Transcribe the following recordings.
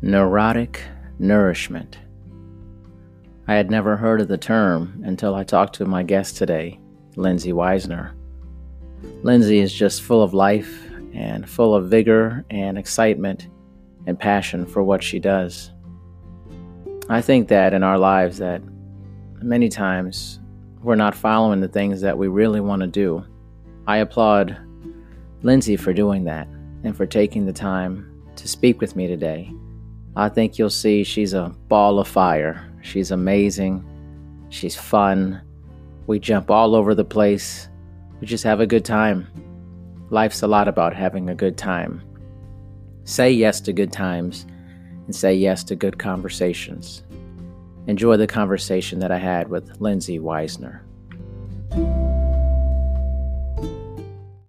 Neurotic nourishment. I had never heard of the term until I talked to my guest today, Lindsay Weisner. Lindsay is just full of life and full of vigor and excitement and passion for what she does. I think that in our lives that many times we're not following the things that we really want to do. I applaud Lindsay for doing that and for taking the time to speak with me today. I think you'll see she's a ball of fire. She's amazing. She's fun. We jump all over the place. We just have a good time. Life's a lot about having a good time. Say yes to good times and say yes to good conversations. Enjoy the conversation that I had with Lindsay Weisner.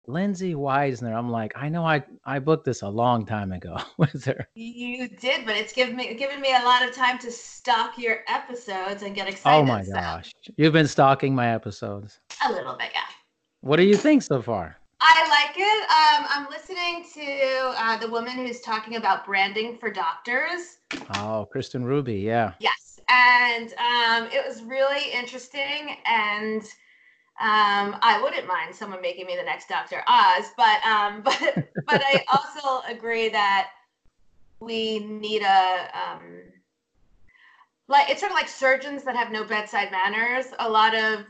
Lindsay Weisner, I'm like, I know I, I booked this a long time ago with her. You did, but it's given me given me a lot of time to stalk your episodes and get excited. Oh my so- gosh. You've been stalking my episodes. A little bit, yeah. What do you think so far? I like it. Um, I'm listening to uh, the woman who's talking about branding for doctors. Oh, Kristen Ruby, yeah. Yes, and um, it was really interesting, and um, I wouldn't mind someone making me the next Dr. Oz, but um, but but I also agree that we need a um, like it's sort of like surgeons that have no bedside manners. A lot of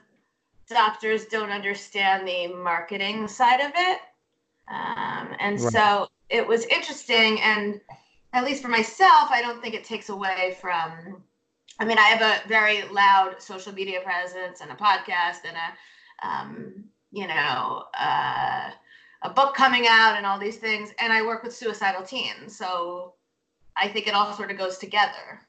doctors don't understand the marketing side of it, um, and Right. so it was interesting. And at least for myself, I don't think it takes away from. I mean, I have a very loud social media presence and a podcast and a, um, you know, uh, a book coming out and all these things. And I work with suicidal teens, so I think it all sort of goes together.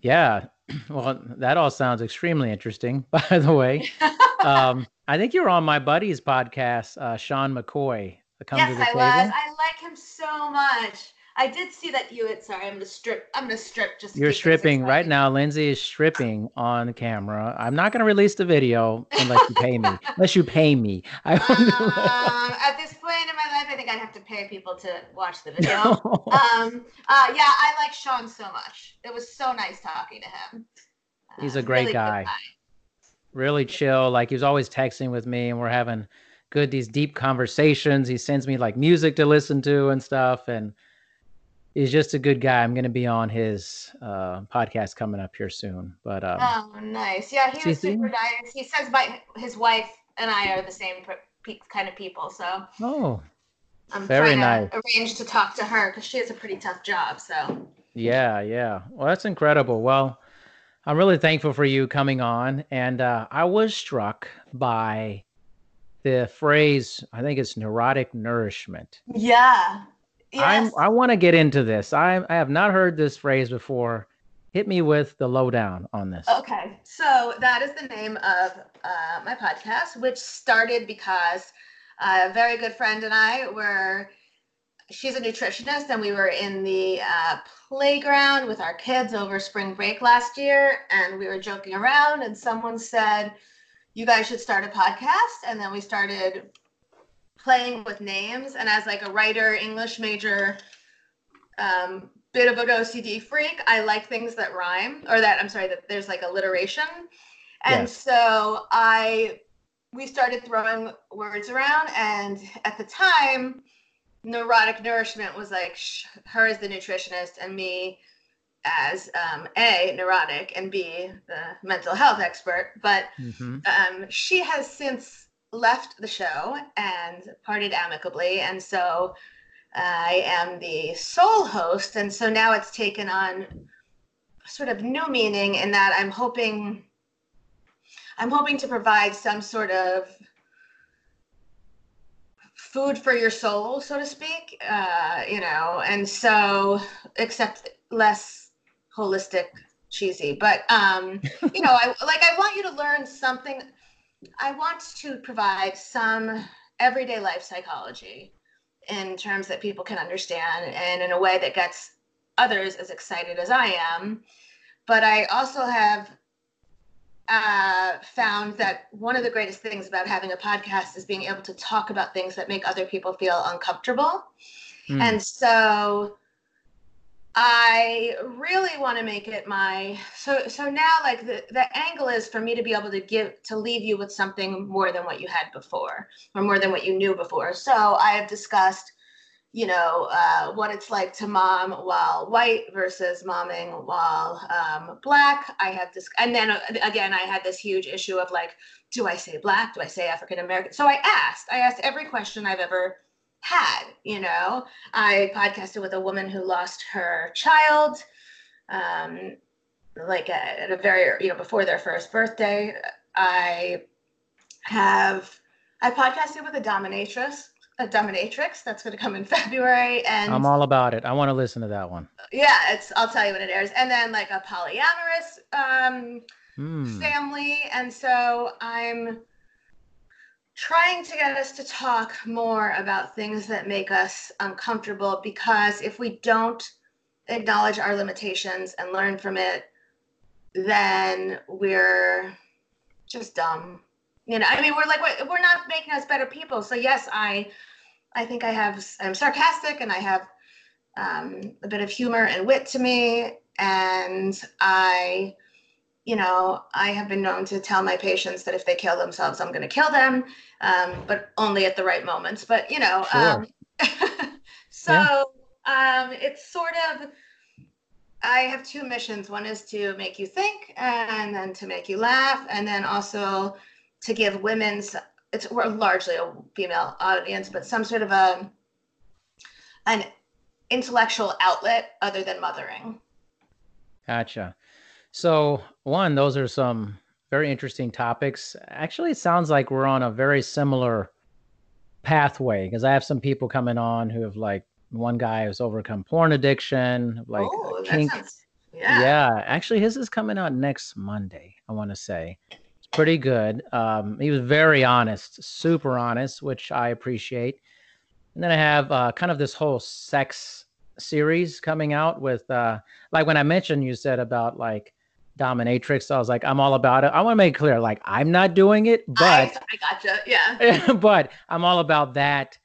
Yeah. Well, that all sounds extremely interesting, by the way. um, I think you were on my buddy's podcast, uh, Sean McCoy. Come yes, I table. was. I like him so much. I did see that you had. Sorry, I'm gonna strip. I'm gonna strip. Just you're stripping right now. Lindsay is stripping on camera. I'm not going to release the video unless you pay me. unless you pay me. I um, at this point in my life, I think I'd have to pay people to watch the video. um, uh, yeah, I like Sean so much. It was so nice talking to him. He's Uh, a great really good guy. really chill. Like he was always texting with me, and we're having good these deep conversations. He sends me like music to listen to and stuff, and he's just a good guy. I'm going to be on his uh, podcast coming up here soon. But um, Oh, nice. Yeah, he was super nice. He says my his wife and I are the same pe- kind of people, so oh, I'm Very trying to arrange to talk to her because she has a pretty tough job. So yeah, yeah. Well, that's incredible. Well, I'm really thankful for you coming on, and uh, I was struck by the phrase. I think it's neurotic nourishment. yeah, I'm. I want to get into this. I, I have not heard this phrase before. Hit me with the lowdown on this. Okay, so that is the name of uh, my podcast, which started because a very good friend and I were. She's a nutritionist, and we were in the uh, playground with our kids over spring break last year, and we were joking around, and someone said, "You guys should start a podcast," and then we started playing with names. And as like a writer, English major, um, bit of an OCD freak. I like things that rhyme or that I'm sorry that there's like alliteration. And Yes. so I we started throwing words around, and at the time, neurotic nourishment was like sh- her as the nutritionist and me as um, a neurotic and b the mental health expert. But Mm-hmm. um, she has since left the show and parted amicably, and so I am the sole host, and so now it's taken on sort of new meaning in that I'm hoping I'm hoping to provide some sort of food for your soul, so to speak. Uh, you know, and so except less holistic, cheesy. But um, you know, I like I want you to learn something. I want to provide some everyday life psychology in terms that people can understand and in a way that gets others as excited as I am. But I also have uh, found that one of the greatest things about having a podcast is being able to talk about things that make other people feel uncomfortable. Mm. And so I really want to make it my so so now like the the angle is for me to be able to give to leave you with something more than what you had before or more than what you knew before. So I have discussed you know uh, what it's like to mom while white versus momming while um, black. I have this, and then uh, again, I had this huge issue of like, do I say black? Do I say African American? So I asked, I asked every question I've ever had. You know, I podcasted with a woman who lost her child, um, like at, at a very, you know, before their first birthday. I have, I podcasted with a dominatrix a dominatrix that's going to come in February, and I'm all about it. I want to listen to that one. yeah, it's I'll tell you when it airs, and then like a polyamorous um, Mm. family, and so I'm trying to get us to talk more about things that make us uncomfortable because if we don't acknowledge our limitations and learn from it, then we're just dumb. You know, I mean, we're like we're, not making us better people. So yes, I I think I have I'm sarcastic and I have um, a bit of humor and wit to me, and I you know, I have been known to tell my patients that if they kill themselves, I'm going to kill them, um, but only at the right moments. But you know, um, so um, it's sort of. I have two missions. One is to make you think, and then to make you laugh, and then also to give women's. It's we're largely a female audience, but some sort of a an intellectual outlet other than mothering. Gotcha. So, one, those are some very interesting topics. Actually, it sounds like we're on a very similar pathway because I have some people coming on who have like one guy who's overcome porn addiction, like oh, that kink. sounds- yeah. Yeah. actually, his is coming out next Monday. I want to say it's pretty good. Um, he was very honest, super honest, which I appreciate. And then I have uh, kind of this whole sex series coming out with, uh, like when I mentioned you said about like dominatrix, I was like, I'm all about it. I want to make clear, like I'm not doing it, but I, I gotcha. Yeah. but I'm all about that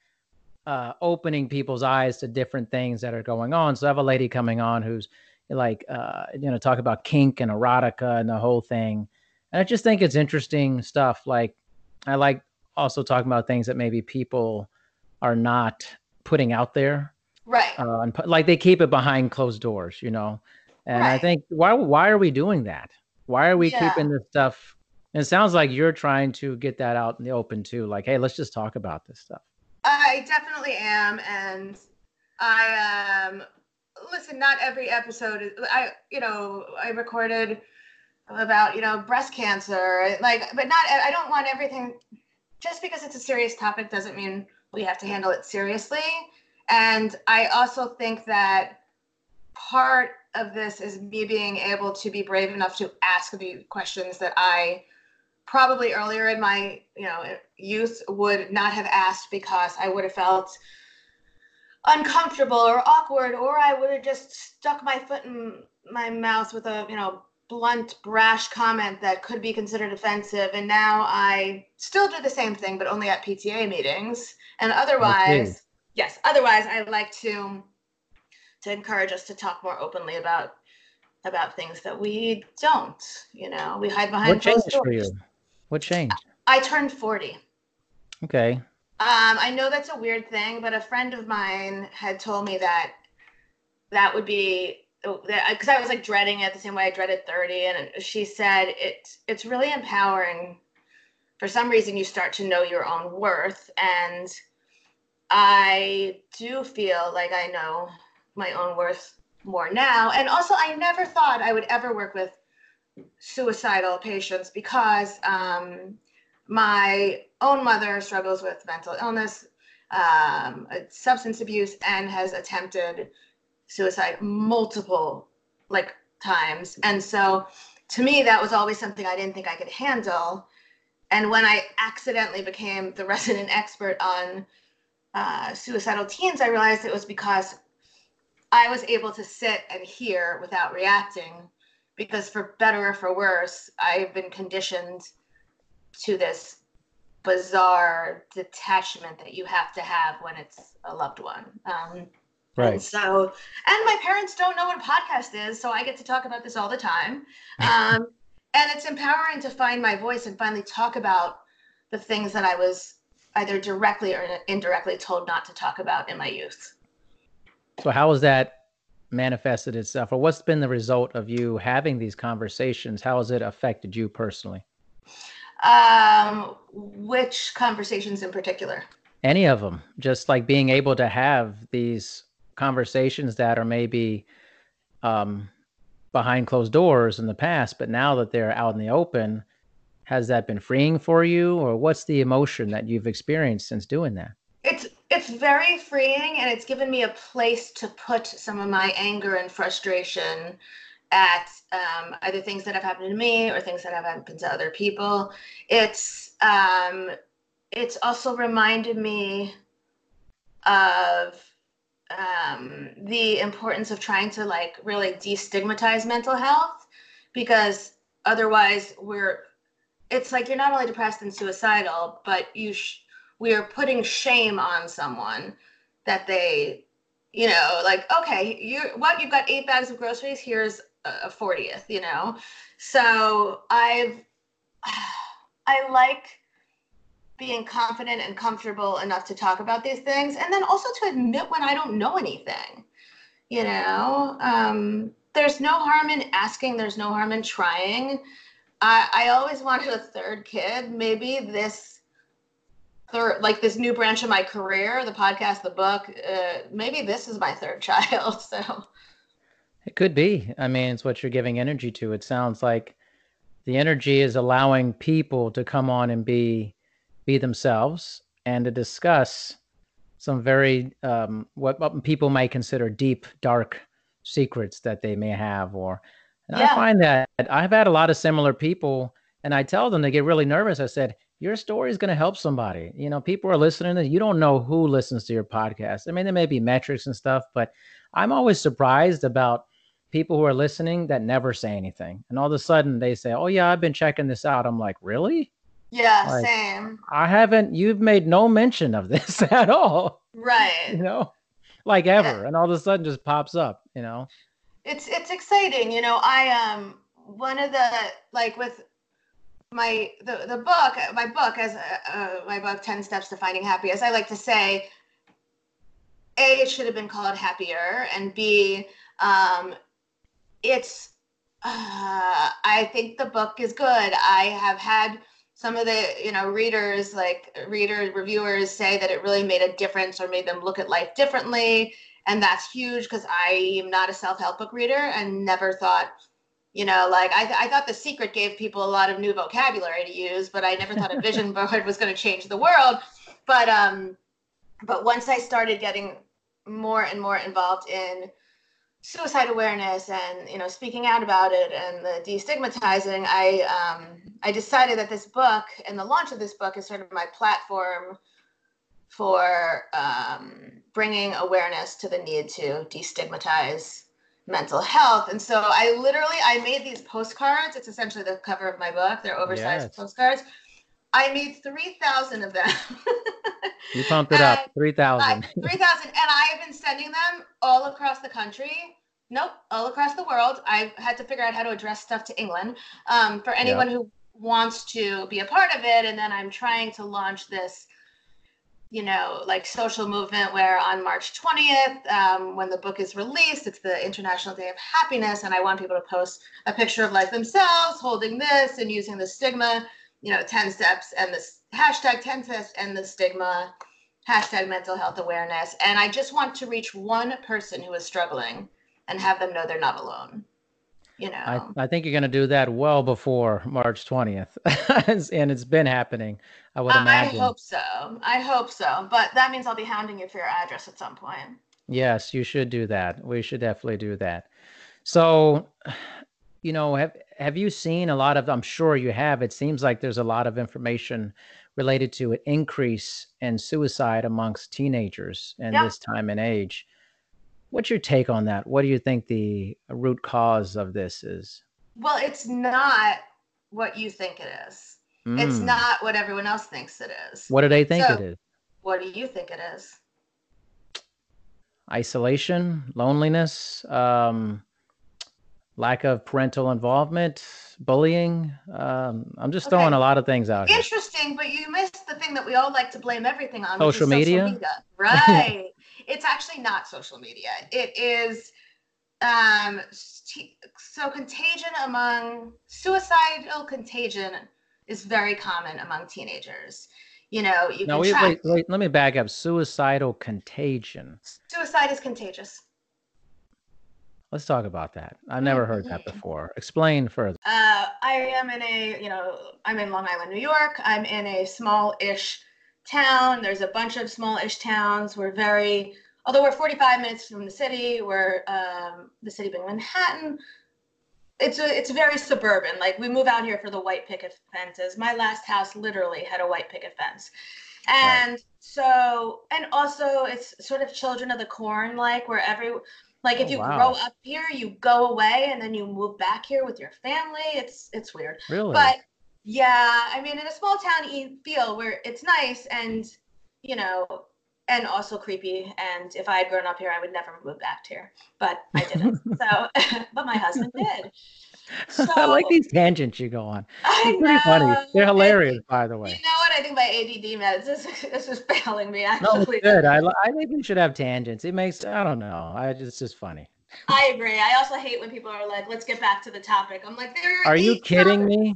uh, opening people's eyes to different things that are going on. So I have a lady coming on who's like, uh, you know, talk about kink and erotica and the whole thing. And I just think it's interesting stuff. Like, I like also talking about things that maybe people are not putting out there. Right. Uh, and like they keep it behind closed doors, you know. And I think why why are we doing that? Why are we Yeah. keeping this stuff? And it sounds like you're trying to get that out in the open too. Like, hey, let's just talk about this stuff. I definitely am, and I um listen. Not every episode is. I you know I recorded about you know breast cancer, like, but not. I don't want everything. Just because it's a serious topic doesn't mean we have to handle it seriously. And I also think that part of this is me being able to be brave enough to ask the questions that I probably earlier in my you know youth would not have asked because I would have felt uncomfortable or awkward or I would have just stuck my foot in my mouth with a you know blunt brash comment that could be considered offensive. And now I still do the same thing but only at PTA meetings. And otherwise yes otherwise I like to to encourage us to talk more openly about about things that we don't you know we hide behind What changed closed for you? What changed? I turned 40. Okay. Um, I know that's a weird thing, but a friend of mine had told me that that would be because I was like dreading it the same way I dreaded 30. And she said it it's really empowering. For some reason, you start to know your own worth. And I do feel like I know my own worth more now. And also, I never thought I would ever work with suicidal patients because um, my own mother struggles with mental illness, um, substance abuse, and has attempted suicide multiple like times. And so to me, that was always something I didn't think I could handle. And when I accidentally became the resident expert on uh, suicidal teens, I realized it was because I was able to sit and hear without reacting. Because for better or for worse, I've been conditioned to this bizarre detachment that you have to have when it's a loved one. Um, Right. And so, and my parents don't know what a podcast is, so I get to talk about this all the time. Um, and it's empowering to find my voice and finally talk about the things that I was either directly or indirectly told not to talk about in my youth. So, how has that manifested itself, or what's been the result of you having these conversations? How has it affected you personally? Um, which conversations in particular? Any of them, just like being able to have these conversations that are maybe um, behind closed doors in the past, but now that they're out in the open, has that been freeing for you, or what's the emotion that you've experienced since doing that? It's very freeing, and it's given me a place to put some of my anger and frustration at um, either things that have happened to me or things that have happened to other people. It's um, it's also reminded me of um, the importance of trying to like really destigmatize mental health because otherwise we're it's like you're not only depressed and suicidal but you sh- we are putting shame on someone that they you know like okay you what you've got eight bags of groceries here's a 40th you know? So i've i like being confident and comfortable enough to talk about these things and then also to admit when i don't know anything you know? Um, there's no harm in asking there's no harm in trying. I, I always wanted a third kid. Maybe this third like this new branch of my career the podcast the book uh, maybe this is my third child so it could be i mean it's what you're giving energy to it sounds like the energy is allowing people to come on and be be themselves and to discuss some very um, what, what people might consider deep, dark secrets that they may have. Or and yeah. I find that I've had a lot of similar people, and I tell them they get really nervous. I said, "Your story is going to help somebody. You know, people are listening. You don't know who listens to your podcast. I mean, there may be metrics and stuff, but I'm always surprised about." people who are listening that never say anything. And all of a sudden they say, Oh, yeah, I've been checking this out. I'm like, Really? Yeah, like, same. I haven't. You've made no mention of this at all. Right. You know, like ever, yeah. and all of a sudden just pops up. You know. It's it's exciting. You know, I um one of the like with my the the book my book as uh, uh, my book 10 steps to finding happy as i like to say a it should have been called happier and b um it's uh, i think the book is good. I have had some of the you know readers like reader reviewers say that it really made a difference or made them look at life differently and that's huge because i am not a self-help book reader and never thought you know like I, th- I thought the secret gave people a lot of new vocabulary to use but i never thought a vision board was going to change the world. But um but once i started getting more and more involved in suicide awareness and you know speaking out about it and the destigmatizing i um i decided that this book and the launch of this book is sort of my platform for um, bringing awareness to the need to destigmatize mental health and so i literally i made these postcards it's essentially the cover of my book they're oversized yes. postcards I made 3,000 of them. you pumped it up. 3,000. 3,000. And I have been sending them all across the country. Nope, all across the world. I've had to figure out how to address stuff to England. Um, for anyone yeah. who wants to be a part of it and then i'm trying to launch this you know like social movement where on march 20th um, when the book is released it's the international day of happiness and i want people to post a picture of like themselves holding this and using the stigma you know 10 steps and this hashtag 10 steps and the stigma hashtag mental health awareness. And i just want to reach one person who is struggling and have them know they're not alone you know I, I think you're going to do that well before March 20th, and it's been happening. I would imagine. I hope so. I hope so. But that means I'll be hounding you for your address at some point. Yes, you should do that. We should definitely do that. So, you know, have have you seen a lot of? I'm sure you have. It seems like there's a lot of information related to an increase in suicide amongst teenagers in yep. this time and age. What's your take on that? What do you think the root cause of this is? Well, it's not what you think it is. Mm. It's not what everyone else thinks it is. What do they think so, it is? What do you think it is? Isolation, loneliness, um, lack of parental involvement, bullying. Um, I'm just okay. throwing a lot of things out. Here. Interesting, here. but you missed the thing that we all like to blame everything on. Social media? social media. Right. It's actually not social media. It is um, so contagion among suicidal contagion is very common among teenagers. You know, you no, wait, track... wait, wait, let me back up. Suicidal contagion. Suicide is contagious. Let's talk about that. I've never heard that mm-hmm. before. Explain further. Uh, I am in a, you know, I'm in Long Island, New York. I'm in a small-ish town. There's a bunch of small-ish towns. We're very, although we're 45 minutes from the city, we're um, the city being Manhattan. It's a, it's very suburban. Like we move out here for the white picket fences. My last house literally had a white picket fence, and right. so and also it's sort of children of the corn, like where every like if oh, you wow. grow up here, you go away and then you move back here with your family. It's it's weird. Really? But yeah, I mean, in a small town you feel where it's nice and you know, and also creepy. And if I had grown up here, I would never move back here, but I didn't. so, but my husband did. So, I like these tangents you go on. They're pretty know. funny. They're hilarious, and, by the way. You know what? I think my ADD meds this, this is failing me. Actually, no, good. I, I think we should have tangents. It makes I don't know. I just it's just funny. I agree. I also hate when people are like, "Let's get back to the topic." I'm like, "There are you kidding me?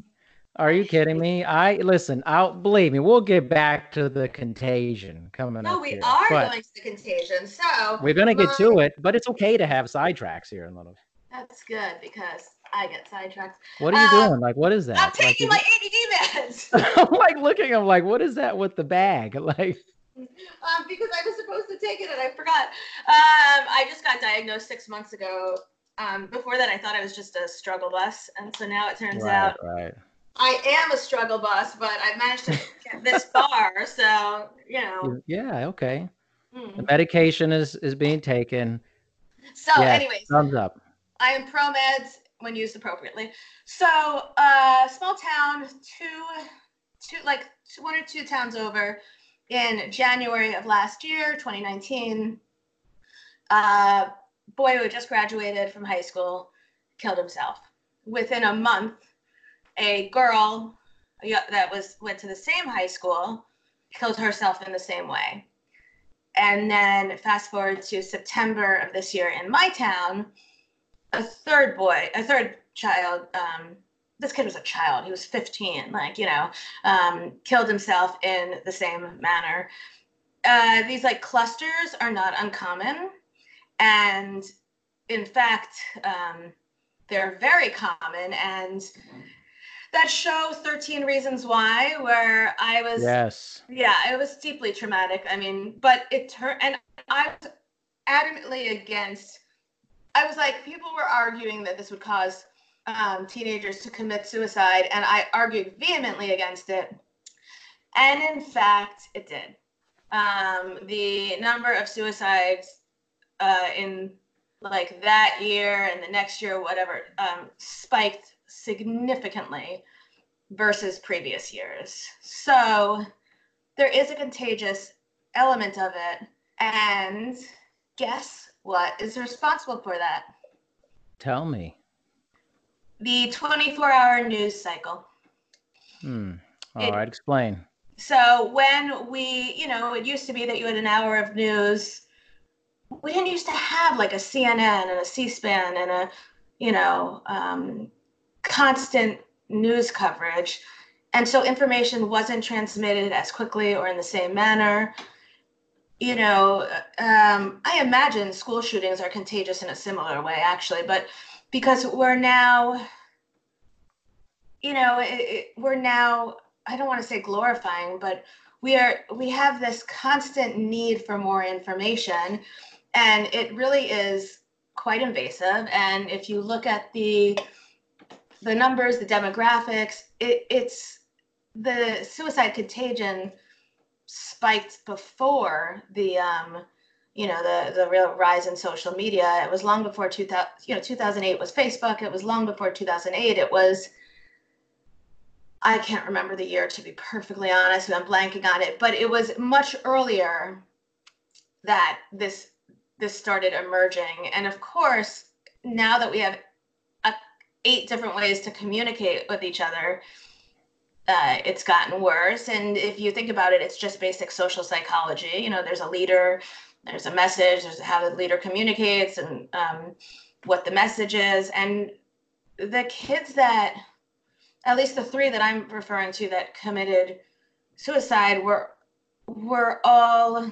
Are you kidding me? I listen. I'll believe me. We'll get back to the contagion coming no, up. No, we here. are but going to the contagion. So we're gonna get to it, but it's okay to have sidetracks here in little. That's good because I get sidetracked. What are you um, doing? Like, what is that? I'm taking like, my ADD meds. I'm like looking. I'm like, what is that with the bag? Like. Um, because I was supposed to take it and I forgot. Um, I just got diagnosed six months ago. Um, before that, I thought I was just a struggle bus, and so now it turns right, out right. I am a struggle bus, but I've managed to get this far. So you know. Yeah. Okay. Mm. The medication is is being taken. So, yeah, anyways, thumbs up. I am pro meds when used appropriately. So, uh, small town, two, two, like one or two towns over, in January of last year, 2019, uh, boy who had just graduated from high school killed himself. Within a month, a girl that was went to the same high school killed herself in the same way. And then fast forward to September of this year in my town, a third boy, a third child, um, this kid was a child. He was 15, like, you know, um, killed himself in the same manner. Uh, these like clusters are not uncommon. And in fact, um, they're very common. And that show 13 reasons why where i was yes. Yeah it was deeply traumatic i mean but it turned and i was adamantly against i was like people were arguing that this would cause um, teenagers to commit suicide and i argued vehemently against it and in fact it did. Um, the number of suicides uh, in like that year and the next year whatever um, spiked significantly versus previous years. So there is a contagious element of it. And guess what is responsible for that? Tell me. The 24 hour news cycle. Hmm. All It- right, explain. So when we, you know, it used to be that you had an hour of news. We didn't used to have like a CNN and a C-SPAN and a, you know, um, constant news coverage, and so information wasn't transmitted as quickly or in the same manner. You know, um, I imagine school shootings are contagious in a similar way, actually, but because we're now, you know, it, it, we're now I don't want to say glorifying, but we are we have this constant need for more information. And it really is quite invasive. And if you look at the the numbers the demographics it, it's the suicide contagion spiked before the um you know the the real rise in social media. It was long before 2000 you know 2008 was facebook. It was long before 2008 it was I can't remember the year to be perfectly honest, I'm blanking on it, but it was much earlier that this this started emerging. And of course, now that we have eight different ways to communicate with each other, uh, it's gotten worse. And if you think about it, it's just basic social psychology. You know, there's a leader, there's a message, there's how the leader communicates, and um, what the message is. And the kids that at least the three that I'm referring to that committed suicide were were all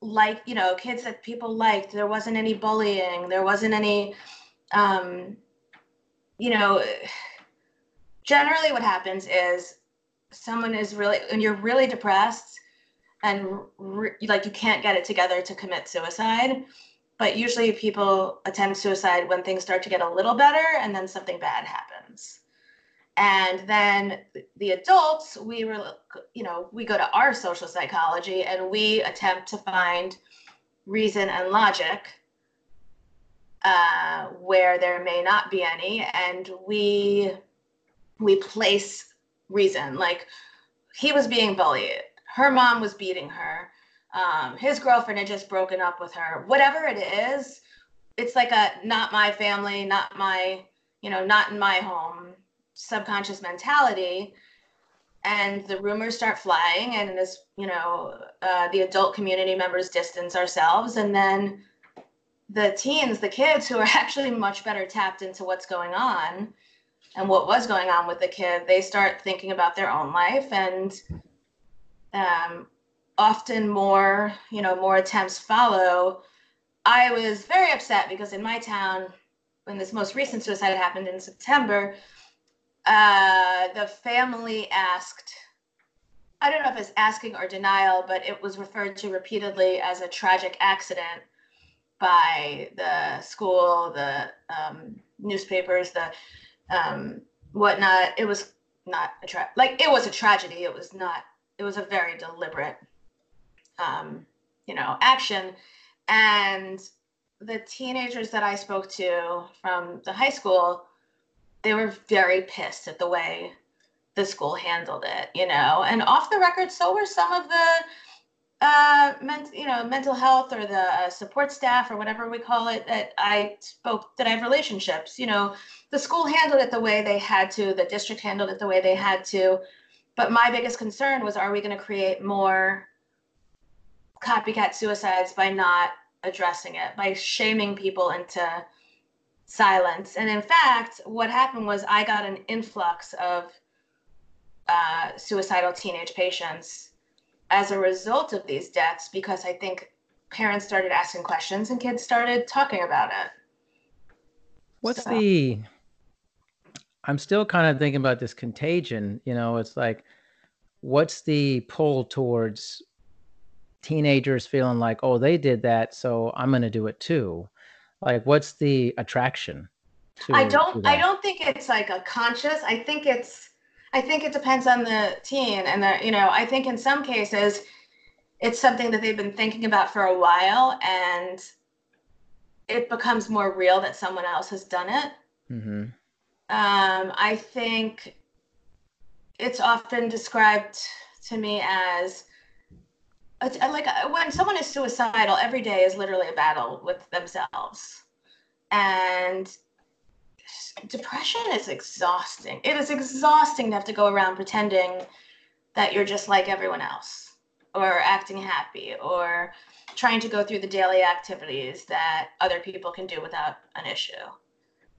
like you know kids that people liked there wasn't any bullying there wasn't any um you know generally what happens is someone is really when you're really depressed and re- like you can't get it together to commit suicide but usually people attempt suicide when things start to get a little better and then something bad happens. And then the adults we were you know we go to our social psychology and we attempt to find reason and logic uh, where there may not be any and we we place reason. Like he was being bullied. Her mom was beating her. Um, his girlfriend had just broken up with her. Whatever it is it's like a not my family not my you know not in my home subconscious mentality. And the rumors start flying and as you know uh, the adult community members distance ourselves and then the teens the kids who are actually much better tapped into what's going on and what was going on with the kid they start thinking about their own life and um, often more you know more attempts follow. I was very upset because in my town when this most recent suicide happened in september uh, the family asked i don't know if it's asking or denial but it was referred to repeatedly as a tragic accident by the school the um, newspapers the um, whatnot. It was not a tra- like it was a tragedy. It was not it was a very deliberate um, you know action. And the teenagers that i spoke to from the high school they were very pissed at the way the school handled it, you know. And off the record, so were some of the uh, ment- you know, mental health or the uh, support staff or whatever we call it that I spoke that I have relationships. You know, the school handled it the way they had to, the district handled it the way they had to. But my biggest concern was, are we going to create more copycat suicides by not addressing it, by shaming people into silence. And in fact, what happened was I got an influx of uh, suicidal teenage patients as a result of these deaths because I think parents started asking questions and kids started talking about it. What's So- the? I'm still kind of thinking about this contagion. You know, it's like, what's the pull towards teenagers feeling like, oh, they did that, so I'm going to do it too? Like, what's the attraction? To, I don't I don't think it's like a conscious. I think it's I think it depends on the teen and the you know, I think in some cases it's something that they've been thinking about for a while and it becomes more real that someone else has done it. Mhm. Um, I think it's often described to me as it's like when someone is suicidal, every day is literally a battle with themselves. And depression is exhausting. It is exhausting to have to go around pretending that you're just like everyone else or acting happy or trying to go through the daily activities that other people can do without an issue.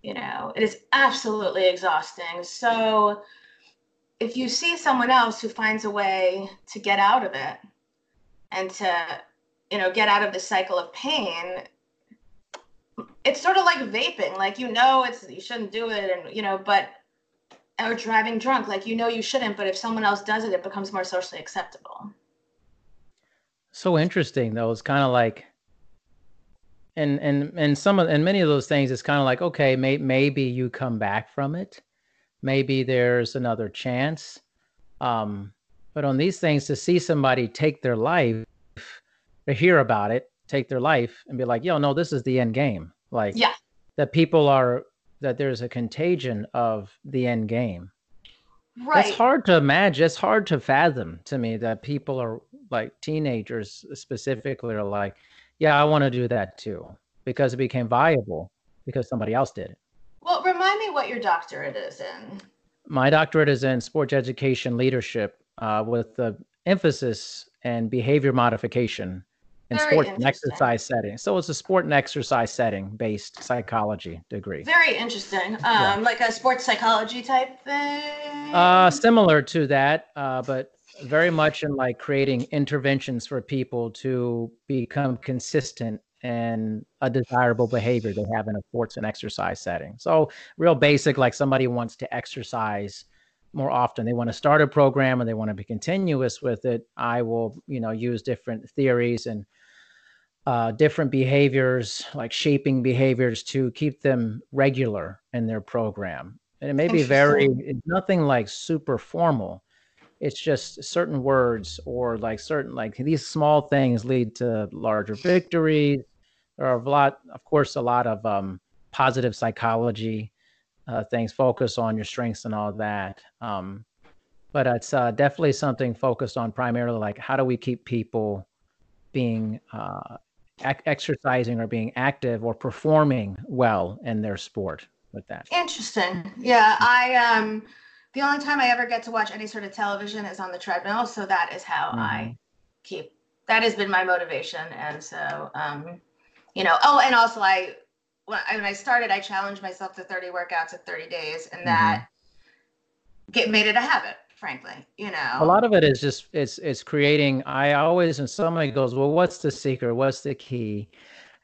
You know, it is absolutely exhausting. So if you see someone else who finds a way to get out of it and to, you know, get out of the cycle of pain, it's sort of like vaping. Like you know it's you shouldn't do it and you know, but or driving drunk, like you know you shouldn't, but if someone else does it, it becomes more socially acceptable. So interesting though. It's kind of like and and and some of and many of those things it's kind of like okay may, maybe you come back from it maybe there's another chance um but on these things to see somebody take their life to hear about it take their life and be like yo no this is the end game like Yeah. that people are that there's a contagion of the end game Right. It's hard to imagine. It's hard to fathom to me that people are like teenagers specifically are like, yeah, I want to do that too because it became viable because somebody else did it. Well, remind me what your doctorate is in. My doctorate is in sports education leadership uh, with the emphasis and behavior modification in Very sports and exercise setting. So it's a sport and exercise setting based psychology degree. Very interesting. Um, Yeah. like a sports psychology type thing. Uh, similar to that, uh, but very much in like creating interventions for people to become consistent and a desirable behavior they have in a sports and exercise setting. So real basic, like somebody wants to exercise more often. They want to start a program and they want to be continuous with it. I will, you know, use different theories and uh, different behaviors, like shaping behaviors to keep them regular in their program. And it may be very, it's nothing like super formal. It's just certain words or like certain, like these small things lead to larger victories. There are a lot, of course, a lot of um, positive psychology uh, things, focus on your strengths and all that. Um, but it's uh, definitely something focused on primarily like how do we keep people being uh, ac- exercising or being active or performing well in their sport with that. Interesting. Yeah, I um the only time I ever get to watch any sort of television is on the treadmill, so that is how I keep that has been my motivation and so um you know, oh and also I when I, when I started I challenged myself to 30 workouts in 30 days and that get made it a habit, frankly, you know. A lot of it is just it's it's creating. I always and somebody goes, well, what's the secret? What's the key?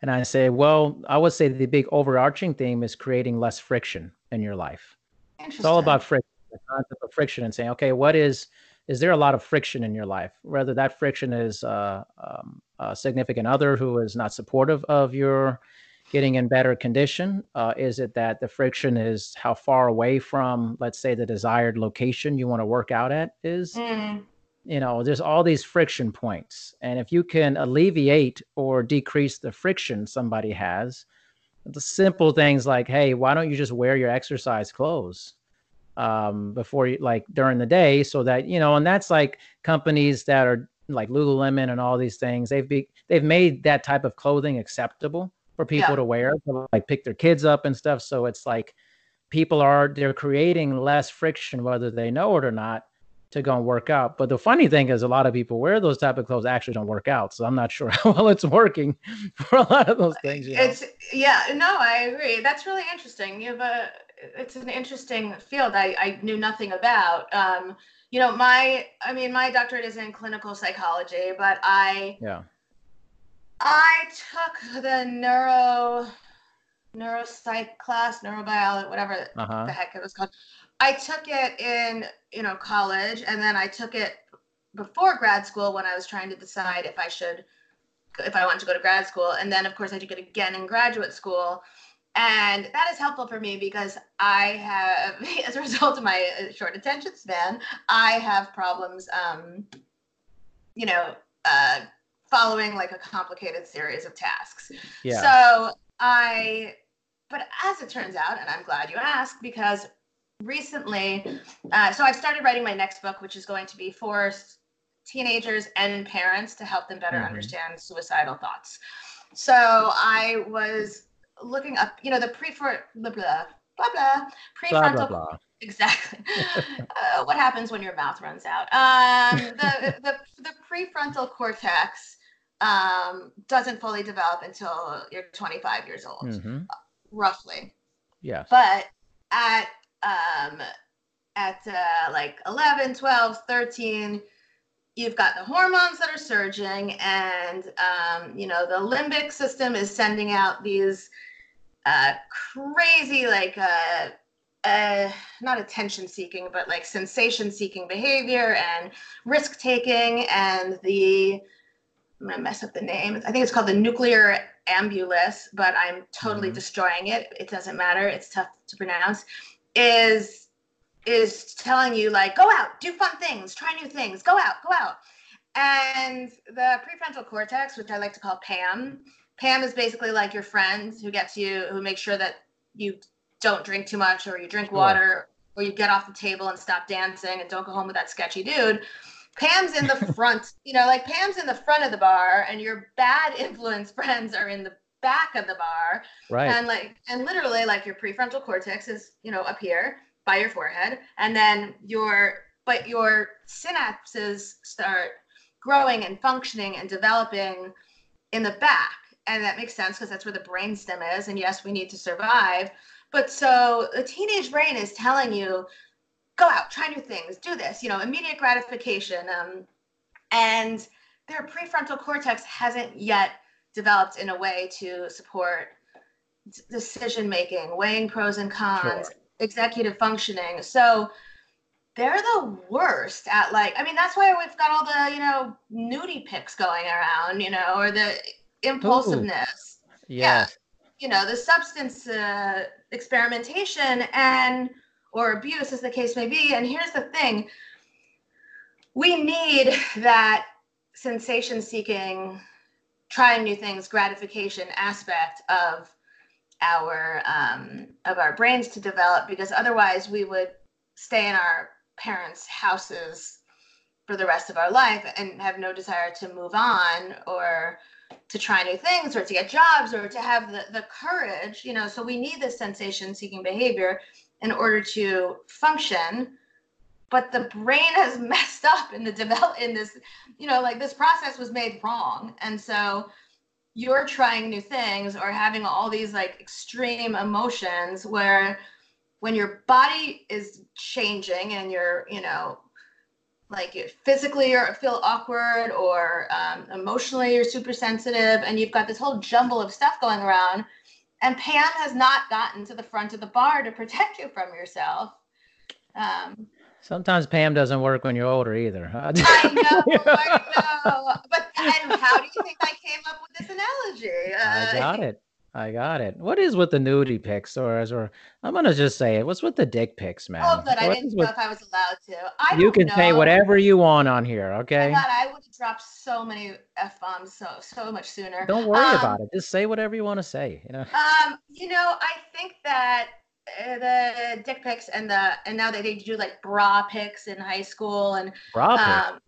And I say, well, I would say the big overarching theme is creating less friction in your life. It's all about friction, the concept of friction, and saying, okay, what is is there a lot of friction in your life? Whether that friction is uh, um, a significant other who is not supportive of your getting in better condition? Uh, is it that the friction is how far away from, let's say, the desired location you want to work out at is? Mm, you know there's all these friction points and if you can alleviate or decrease the friction somebody has the simple things like hey why don't you just wear your exercise clothes um, before you like during the day so that you know and that's like companies that are like lululemon and all these things they've be they've made that type of clothing acceptable for people Yeah. to wear to like pick their kids up and stuff so it's like people are they're creating less friction whether they know it or not to go and work out. But the funny thing is, a lot of people wear those type of clothes actually don't work out. So I'm not sure how well it's working for a lot of those things. You know? It's yeah, no, I agree. That's really interesting. You have a it's an interesting field I, I knew nothing about. Um, you know, my I mean my doctorate is in clinical psychology, but I yeah. I took the neuro neuropsych class, neurobiology, whatever Uh huh. the heck it was called. I took it in, you know, college and then I took it before grad school when I was trying to decide if I should if I wanted to go to grad school. And then of course I took it again in graduate school. And that is helpful for me because I have, as a result of my uh, short attention span, I have problems, um, you know, uh, following like a complicated series of tasks. Yeah. So I, but as it turns out, and I'm glad you asked because recently, uh, so I've started writing my next book, which is going to be for teenagers and parents to help them better Mhm. understand suicidal thoughts. So I was looking up, you know, the prefer blah, blah, blah blah. Blah Prefrontal blah blah. Exactly. uh, what happens when your mouth runs out? Um, the, the the prefrontal cortex um, doesn't fully develop until you're 25 years old, hmm roughly. Yeah. But at um, at uh, like 11, 12, 13, you've got the hormones that are surging, and um, you know the limbic system is sending out these uh, crazy like uh, uh, not attention seeking, but like sensation seeking behavior and risk taking. And the, I'm to mess up the name. I think it's called the nuclear ambulus, but I'm totally Mhm. destroying it. It doesn't matter. It's tough to pronounce. Is, is telling you like, go out, do fun things, try new things, go out, go out. And the prefrontal cortex, which I like to call Pam, Pam is basically like your friend who gets you, who makes sure that you don't drink too much or you drink water or you get off the table and stop dancing and don't go home with that sketchy dude. Pam's in the front, you know, like Pam's in the front of the bar and your bad influence friends are in the back of the bar. Right. And like and literally like your prefrontal cortex is, you know, up here by your forehead and then your but your synapses start growing and functioning and developing in the back. And that makes sense because that's where the brainstem is. And yes, we need to survive. But so the teenage brain is telling you, go out, try new things, do this, you know, immediate gratification. Um, and their prefrontal cortex hasn't yet developed in a way to support d- decision making, weighing pros and cons, Sure. executive functioning. So they're the worst at like, I mean, that's why we've got all the, you know, nudie pics going around, you know, or the impulsiveness Yeah, you know the substance uh, experimentation and or abuse as the case may be. And here's the thing. We need that sensation seeking trying new things gratification aspect of our um, of our brains to develop because otherwise we would stay in our parents houses for the rest of our life and have no desire to move on or to try new things or to get jobs or to have the, the courage you know so we need this sensation seeking behavior in order to function but the brain has messed up in the develop in this you know like this process was made wrong. And so you're trying new things or having all these like extreme emotions where when your body is changing and you're you know like you physically or feel awkward or um, emotionally you're super sensitive and you've got this whole jumble of stuff going around and pam has not gotten to the front of the bar to protect you from yourself um, Sometimes Pam doesn't work when you're older either. i know i know but and how do you think i came up with this analogy I Uh, got it. I got it. What is with the nudie pics, or as or I'm gonna just say it. What's with the dick pics, man? oh good i didn't know with- if i was allowed to I you can say whatever you want on here, Oh okay? my God, I would have dropped so many f bombs so so much sooner. Don't worry Um, about it. Just say whatever you want to say. You know. Um, you know, I think that uh, the dick pics and the and now that they do like bra pics in high school and Bra pics. um,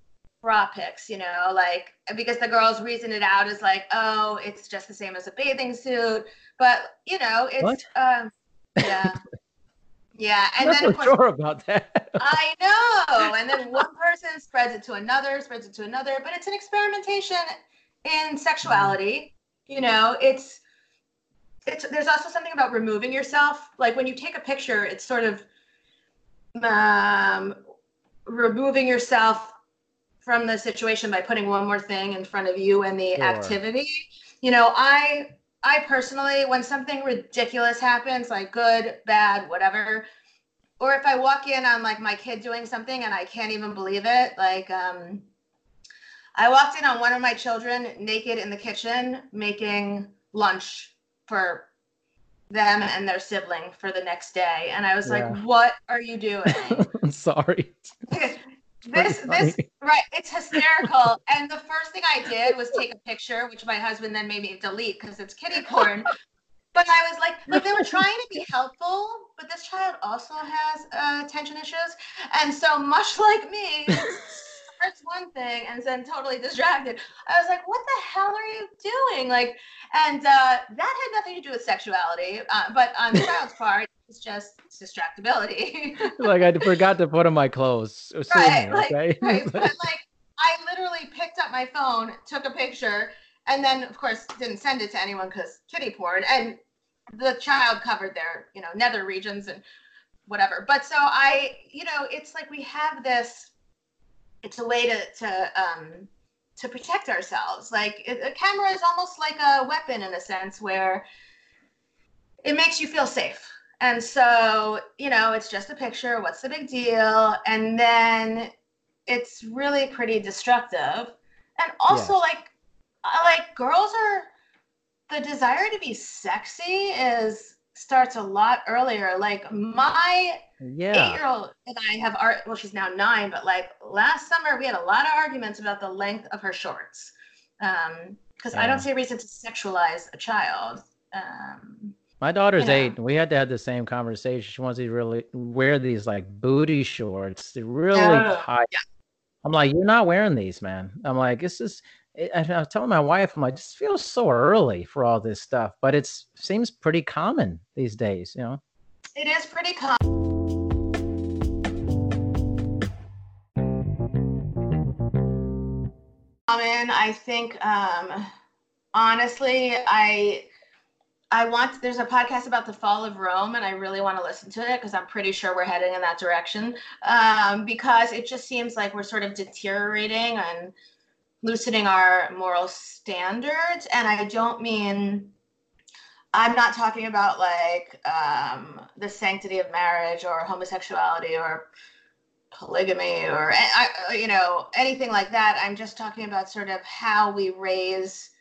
bra pics, you know, like because the girls reason it out as like, oh, it's just the same as a bathing suit, but you know, it's um, yeah, yeah, and I'm then not of course. sure about that. I know. And then one person spreads it to another, spreads it to another, but it's an experimentation in sexuality. You know, it's it's there's also something about removing yourself. Like when you take a picture, it's sort of um removing yourself from the situation by putting one more thing in front of you and the Sure. activity. You know, I I personally when something ridiculous happens, like good, bad, whatever, or if I walk in on like my kid doing something and I can't even believe it, like um I walked in on one of my children naked in the kitchen making lunch for them and their sibling for the next day and I was Yeah. like, "What are you doing?" I'm sorry. this this right it's hysterical. And the first thing i did was take a picture which my husband then made me delete because it's kiddie porn. But i was like like they were trying to be helpful but this child also has uh, attention issues. And so much like me starts one thing and then totally distracted i was like what the hell are you doing? Like and uh, that had nothing to do with sexuality uh, but on the child's part It's just distractibility. like I forgot to put on my clothes. right, me, like, okay? right. But like I literally picked up my phone, took a picture, and then of course didn't send it to anyone because kiddie porn and the child covered their you know nether regions and whatever but so i you know it's like we have this it's a way to to um to protect ourselves like it, a camera is almost like a weapon in a sense where it makes you feel safe and so you know it's just a picture what's the big deal and then it's really pretty destructive and also Yes. like like girls are the desire to be sexy is starts a lot earlier like my yeah. eight-year-old and i have art well she's now nine but like last summer we had a lot of arguments about the length of her shorts um because i don't see a reason to sexualize a child um My daughter's know. eight. and We had to have the same conversation. She wants to really wear these like booty shorts. They're really Oh, tight. I'm like, you're not wearing these, man. I'm like, this is. I was telling my wife, I'm like, this feels so early for all this stuff, but it's seems pretty common these days, you know. it is pretty common common i think um honestly i i want there's a podcast about the fall of rome and i really want to listen to it because i'm pretty sure we're heading in that direction. Um because it just seems like we're sort of deteriorating and loosening our moral standards and i don't mean i'm not talking about like um the sanctity of marriage or homosexuality or polygamy or I, I- you know anything like that. I'm just talking about sort of how we raise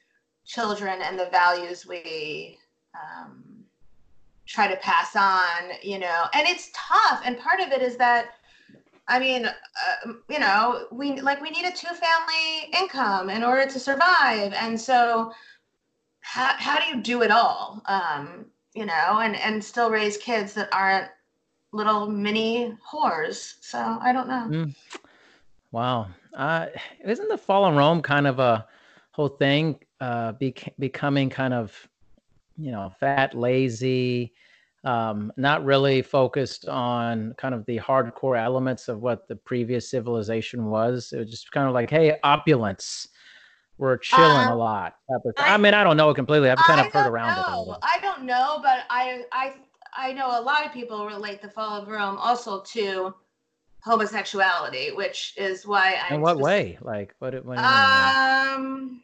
children and the values we um, try to pass on you know and it's tough. And part of it is that i mean uh, you know we like we need a two family income in order to survive. And so how, how do you do it all? Um, you know and and still raise kids that aren't little mini whores. So i don't know. Mm. Wow. Uh, isn't the fall in Rome kind of a whole thing uh, bec- becoming kind of, you know, fat, lazy, um, not really focused on kind of the hardcore elements of what the previous civilization was? It was just kind of like, hey, opulence. We're chilling Uh, a lot. type of thing. I, I- mean, I don't know completely. I've kind I of heard around it a know. little. I don't know, but I I I know a lot of people relate the fall of Rome also to homosexuality, which is why I. In what way? Like, what? do- what do you mean? like- Um,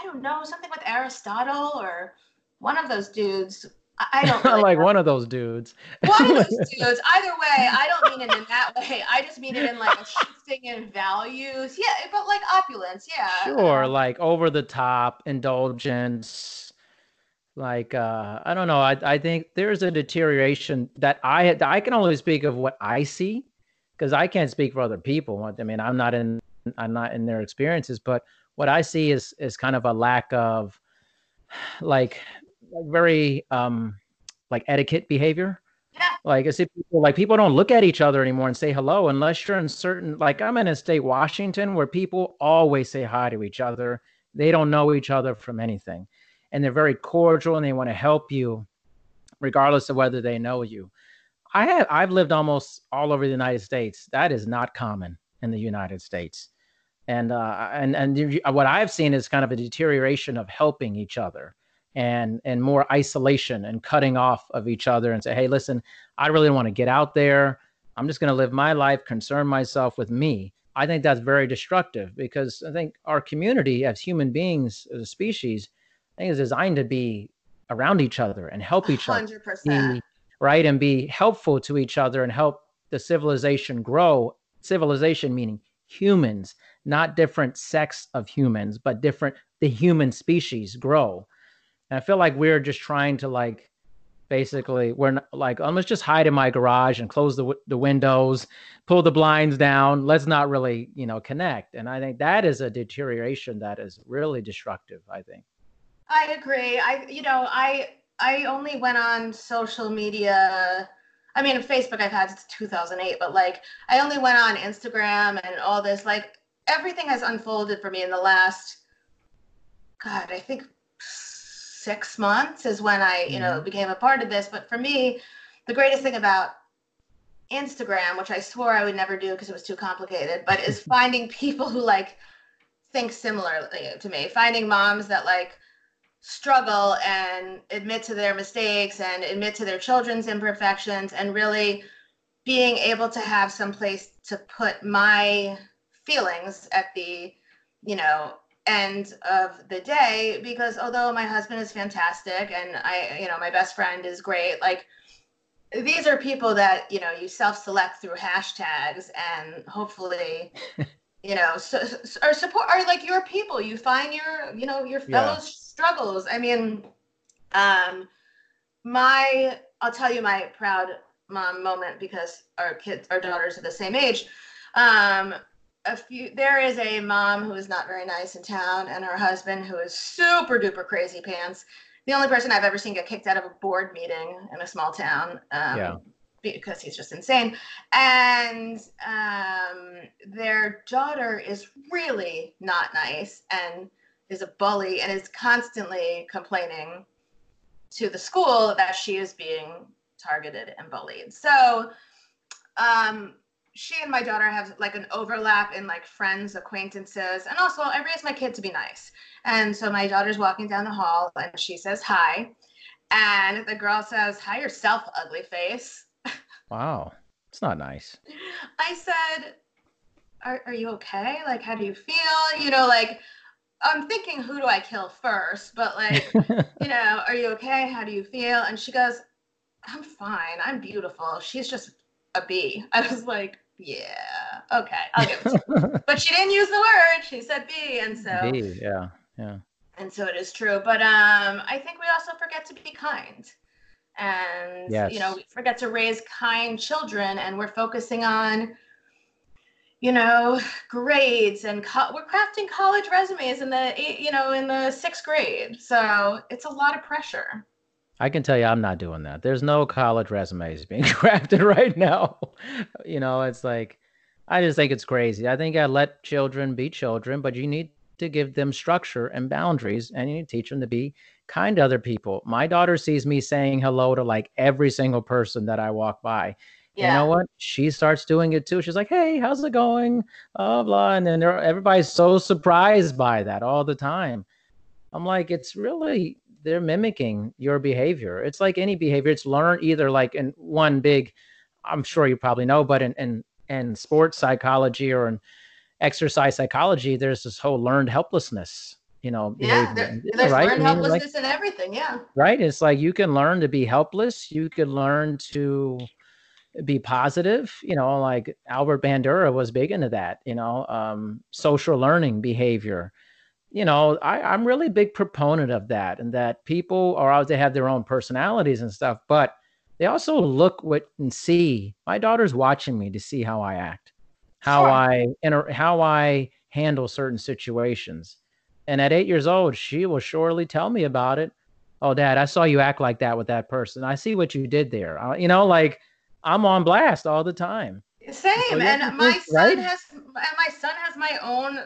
I don't know, something with Aristotle or one of those dudes. I, don't really like know. one of those dudes. one of those dudes. Either way, I don't mean it in that way. I just mean it in like a shifting in values. Yeah, but like opulence. Yeah. Sure, like over the top indulgence. Like uh I don't know. I I think there's a deterioration that I had I can only speak of what I see because I can't speak for other people. I mean, I'm not in I'm not in their experiences, but what I see is is kind of a lack of like like very um like etiquette behavior. Yeah. Like I see people like people don't look at each other anymore and say hello unless you're in certain like I'm in a state Washington where people always say hi to each other. They don't know each other from anything. And they're very cordial and they want to help you regardless of whether they know you. I have I've lived almost all over the United States. That is not common in the United States. And uh, and and what I've seen is kind of a deterioration of helping each other and and more isolation and cutting off of each other and say, hey, listen, I really want to get out there. I'm just going to live my life, concern myself with me. I think that's very destructive because I think our community as human beings, as a species, I think is designed to be around each other and help each other Hundred percent. be right and be helpful to each other and help the civilization grow civilization meaning humans not different sects of humans but different the human species grow and i feel like we're just trying to like basically we're not, like i'm let's just hide in my garage and close the, the windows pull the blinds down. Let's not really you know connect. And i think that is a deterioration that is really destructive i think. I agree. I you know, I I only went on social media I mean Facebook I've had since 2008, but like I only went on Instagram and all this. Like everything has unfolded for me in the last god, I think 6 months is when I, you know, mm-hmm. became a part of this, but for me the greatest thing about Instagram, which I swore I would never do because it was too complicated, but is finding people who like think similarly uh, to me, finding moms that like struggle and admit to their mistakes and admit to their children's imperfections and really being able to have some place to put my feelings at the you know end of the day because although my husband is fantastic and i you know my best friend is great like these are people that you know you self-select through hashtags and hopefully you know so, so or support are like your people. You find your you know your fellow Yeah. struggles. I mean um my i'll tell you my proud mom moment because our kids our daughters are the same age. Um a few there is a mom who is not very nice in town and her husband who is super duper crazy pants. The only person i've ever seen get kicked out of a board meeting in a small town um, Yeah. because he's just insane. And um, their daughter is really not nice and is a bully and is constantly complaining to the school that she is being targeted and bullied. So um, she and my daughter have like an overlap in like friends acquaintances and also i raised my kid to be nice and so my daughter's walking down the hall and she says hi and the girl says hi yourself ugly face Wow. It's not nice. I said, are, are you okay? Like, how do you feel? You know, like, I'm thinking, who do I kill first? But, like, you know, are you okay? How do you feel? And she goes, I'm fine. I'm beautiful. She's just a bee. I was like, yeah, okay, I'll give it to you. But she didn't use the word. She said bee. And so, B, yeah. Yeah. and so it is true. But um, I think we also forget to be kind. And, you know, we forget to raise kind children and we're focusing on, you know, grades and co- we're crafting college resumes in the, eight- you know, in the sixth grade. So it's a lot of pressure. I can tell you I'm not doing that. There's no college resumes being crafted right now. you know, it's like I just think it's crazy. I think I let children be children, but you need to give them structure and boundaries and you need to teach them to be kind to other people. My daughter sees me saying hello to like every single person that I walk by. You know what? She starts doing it too. She's like, "Hey, how's it going?" Blah blah, and then everybody's so surprised by that all the time. I'm like, it's really they're mimicking your behavior. It's like any behavior. It's learned either like in one big, I'm sure you probably know, but in in, in sports psychology or in exercise psychology, there's this whole learned helplessness. You know, Yeah, there, there's right? learned I mean, like- helplessness in everything. Yeah. right? It's like you can learn to be helpless. You could learn to be positive. You know, like Albert Bandura was big into that. You know, um, social learning behavior. You know, I, I'm really big proponent of that, and that people are out. They have their own personalities and stuff, but they also look what and see. My daughter's watching me to see how I act, how Sure. I inter- how I handle certain situations. And at eight years old, she will surely tell me about it. Oh, Dad, I saw you act like that with that person. I see what you did there. Uh, you know, like I'm on blast all the time. Same, So you have to and my think, son right? has, and my son has my own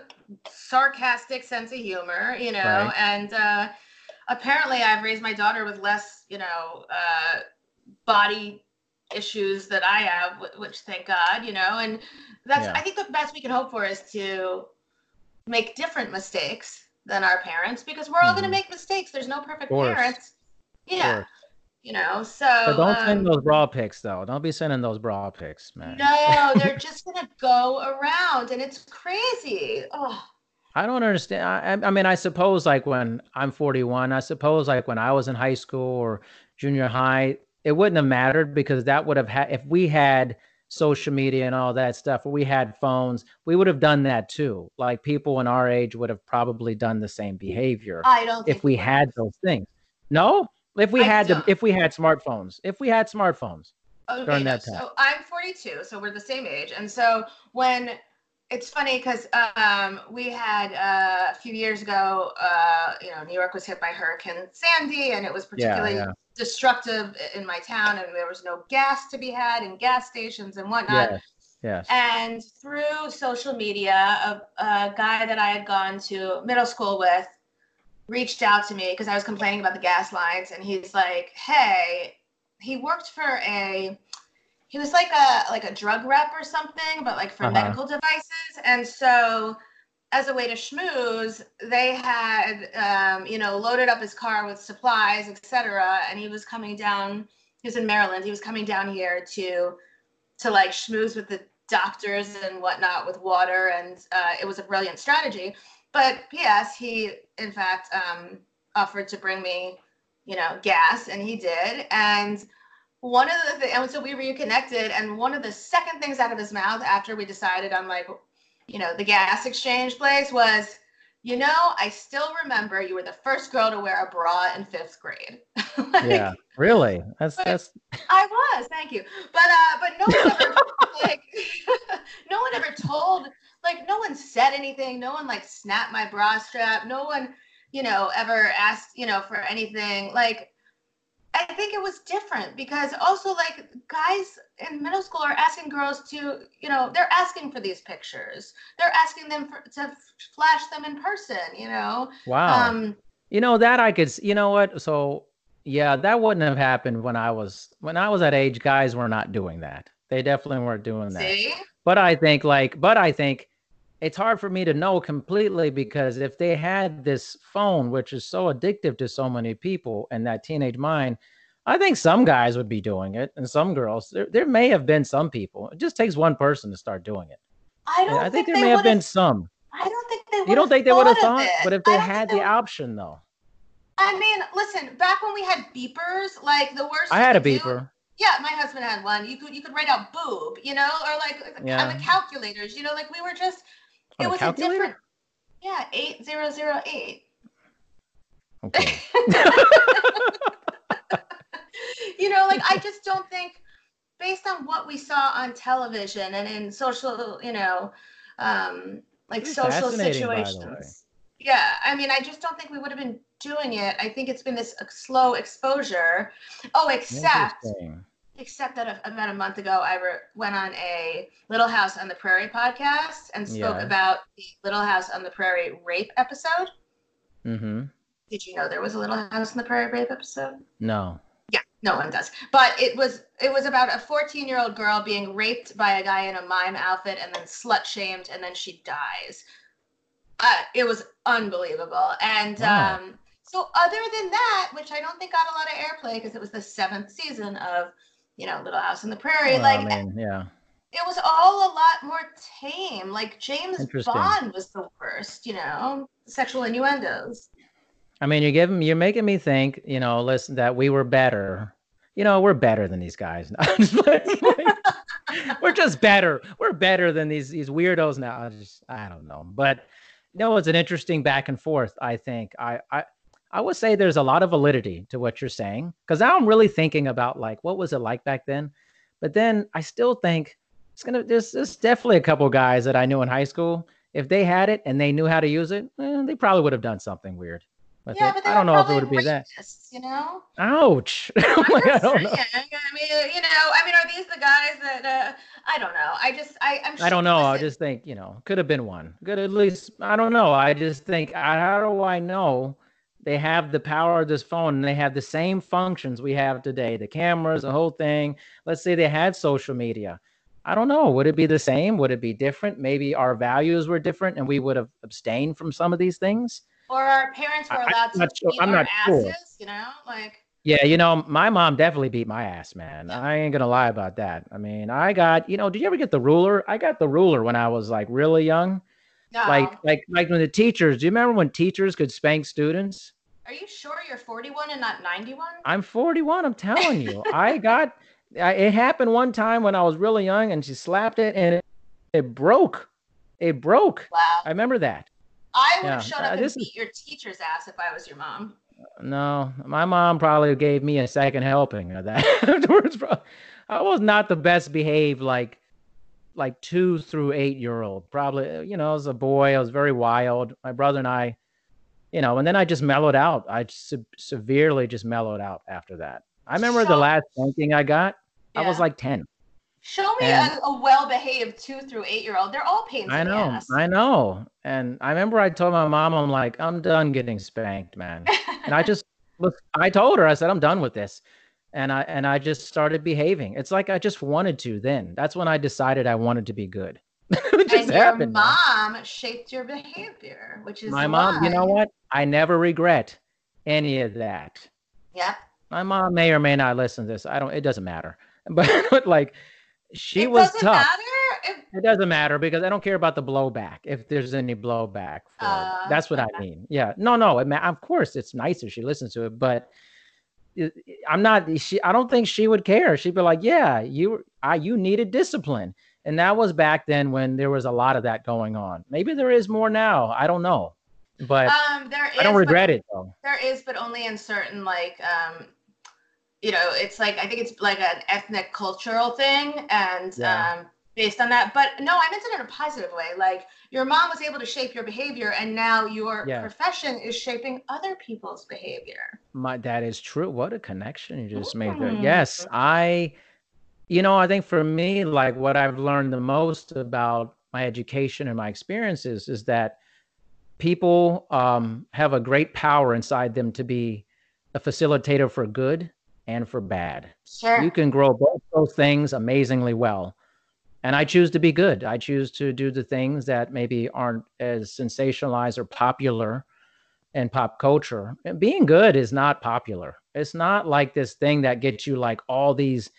sarcastic sense of humor, you know, Right. and uh, apparently I've raised my daughter with less, you know, uh, body issues that I have, which thank God, you know, and that's Yeah. I think the best we can hope for is to make different mistakes than our parents because we're all going Mhm. to make mistakes. There's no perfect parents. Yeah. You know, so But don't um, send those bra pics though. Don't be sending those bra pics, man. no, they're just gonna go around, and it's crazy. Oh, I don't understand. I, I- mean, I suppose like when I'm 41, I suppose like when I was in high school or junior high, it wouldn't have mattered because that would have had if we had social media and all that stuff, or we had phones, we would have done that too. Like people in our age would have probably done the same behavior I don't. Think if we had those things. No, if we I had them, if we had smartphones, if we had smartphones. okay, during that time. So I'm 42, so we're the same age, and so when it's funny because um, we had uh, a few years ago, uh, you know, New York was hit by Hurricane Sandy, and it was particularly yeah. destructive in my town, and there was no gas to be had in gas stations and whatnot. Yes, yes. And through social media, a, a guy that I had gone to middle school with reached out to me because I was complaining about the gas lines, and he's like, "Hey, he worked for a he was like a like a drug rep or something, but like for Uh-huh. medical devices. And so as a way to schmooze, they had um, you know loaded up his car with supplies, etc. And he was coming down. He was in Maryland. He was coming down here to to like schmooze with the doctors and whatnot with water, and uh, it was a brilliant strategy. But P.S. He in fact um, offered to bring me, you know, gas, and he did. And one of the things, and so we reconnected, and one of the second things out of his mouth after we decided on like, you know, the gas exchange place was, you know, I still remember you were the first girl to wear a bra in fifth grade. Like, Yeah, really. That's that's I was, thank you. But uh, but no one ever like no one ever told like no one said anything. No one like snapped my bra strap. No one, you know, ever asked, you know, for anything. Like I think it was different because also like guys in middle school are asking girls to, you know, they're asking for these pictures. They're asking them for, to flash them in person, you know. wow. Um You know that I could. You know what? So yeah, that wouldn't have happened when I was when I was that age. Guys were not doing that. They definitely weren't doing that. see? But I think like, but I think it's hard for me to know completely because if they had this phone, which is so addictive to so many people and that teenage mind, I think some guys would be doing it and some girls. There, there may have been some people. It just takes one person to start doing it. I don't I think there may have been some. I don't think they You don't think they would have thought thought? of it. But if they had the would- option though, I mean, listen, back when we had beepers, like the worst. I had a could do- beeper. yeah, my husband had one. You could you could write out boob, you know, or like on Yeah. the calculators, you know, like we were just. It was calculator? a different. Yeah, eight zero zero eight. Okay. you know, like I just don't think, based on what we saw on television and in social, you know, um, like social fascinating, by the way. situations. Yeah, I mean, I just don't think we would have been doing it. I think it's been this uh, slow exposure. Oh, except. Except that about a month ago, I re- went on a Little House on the Prairie podcast and spoke Yeah. about the Little House on the Prairie rape episode. Mm-hmm. Did you know there was a Little House on the Prairie rape episode? No. Yeah, no one does. But it was it was about a 14 year old girl being raped by a guy in a mime outfit and then slut shamed and then she dies. Uh, it was unbelievable. And Wow. um, so other than that, which I don't think got a lot of airplay because it was the seventh season of you know Little House on the Prairie, Well, like I mean, yeah. it was all a lot more tame. Like James Bond was the worst, you know, sexual innuendos. I mean, you're giving, you're making me think, you know, listen, that we were better. You know, we're better than these guys. I'm just playing. we're just better. We're better than these these weirdos now. I just, I don't know, but no, it's an interesting back and forth. I think I I I would say there's a lot of validity to what you're saying because now I'm really thinking about like what was it like back then, but then I still think it's gonna. There's there's definitely a couple guys that I knew in high school. If they had it and they knew how to use it, eh, they probably would have done something weird. yeah, but I don't know if it would be that. You know. Ouch! Like, I don't know. I mean, you know, I mean, are these the guys that uh, I don't know? I just, I, I'm. I don't know. I just think you know could have been one. Could at least I don't know. I just think I- how do I know they have the power of this phone and they have the same functions we have today, the cameras, the whole thing. Let's say they had social media. I don't know. Would it be the same? Would it be different? Maybe our values were different and we would have abstained from some of these things. Or our parents were I- I'm allowed to not sure- beat I'm our not sure. asses. You know, like. Yeah, you know, my mom definitely beat my ass, man. I ain't gonna lie about that. I mean, I got, you know, did you ever get the ruler? I got the ruler when I was like really young. No. Like, like, like when the teachers. Do you remember when teachers could spank students? Are you sure you're 41 and not 91? I'm 41. I'm telling you, I got. I, it happened one time when I was really young, and she slapped it, and it, it broke. It broke. Wow. I remember that. I would yeah, have showed uh, up and this is- beat your teacher's ass if I was your mom. No, my mom probably gave me a second helping of that afterwards. I was not the best behaved, like, like two through eight year old. Probably, you know, as a boy, I was very wild. My brother and I, you know, and then I just mellowed out. I se- severely just mellowed out after that. I remember the last spanking I got. I was like ten. Show me And- a, a well-behaved two through eight-year-old. They're all pains I know. I know. And I remember I told my mom, I'm like, I'm done getting spanked, man. and I just, look, I told her, I said, I'm done with this. and I and I just started behaving. It's like I just wanted to. Then that's when I decided I wanted to be good. it just and happened. Your mom shaped your behavior, which is my mom. You know what? I never regret any of that. Yeah. My mom may or may not listen to this. I don't. It doesn't matter. But, like, she it was tough. If... It doesn't matter because I don't care about the blowback. If there's any blowback, uh, that's what okay. I mean. Yeah. No, no. It, of course, it's nice if she listens to it, but I'm not. She. I don't think she would care. She'd be like, "Yeah, you. I. You needed discipline." And that was back then when there was a lot of that going on. Maybe there is more now. I don't know. But um, there is, I don't regret it though. There is, but only in certain like um you know, it's like I think it's like an ethnic cultural thing and yeah. um based on that. But no, I meant it in a positive way. Like your mom was able to shape your behavior and now your yeah. profession is shaping other people's behavior. My that is true. What a connection you just mm. made there. Yes, I you know, I think for me, like what I've learned the most about my education and my experiences is that people um, have a great power inside them to be a facilitator for good and for bad. Sure. You can grow both those things amazingly well. And I choose to be good. I choose to do the things that maybe aren't as sensationalized or popular in pop culture. And being good is not popular. It's not like this thing that gets you like all these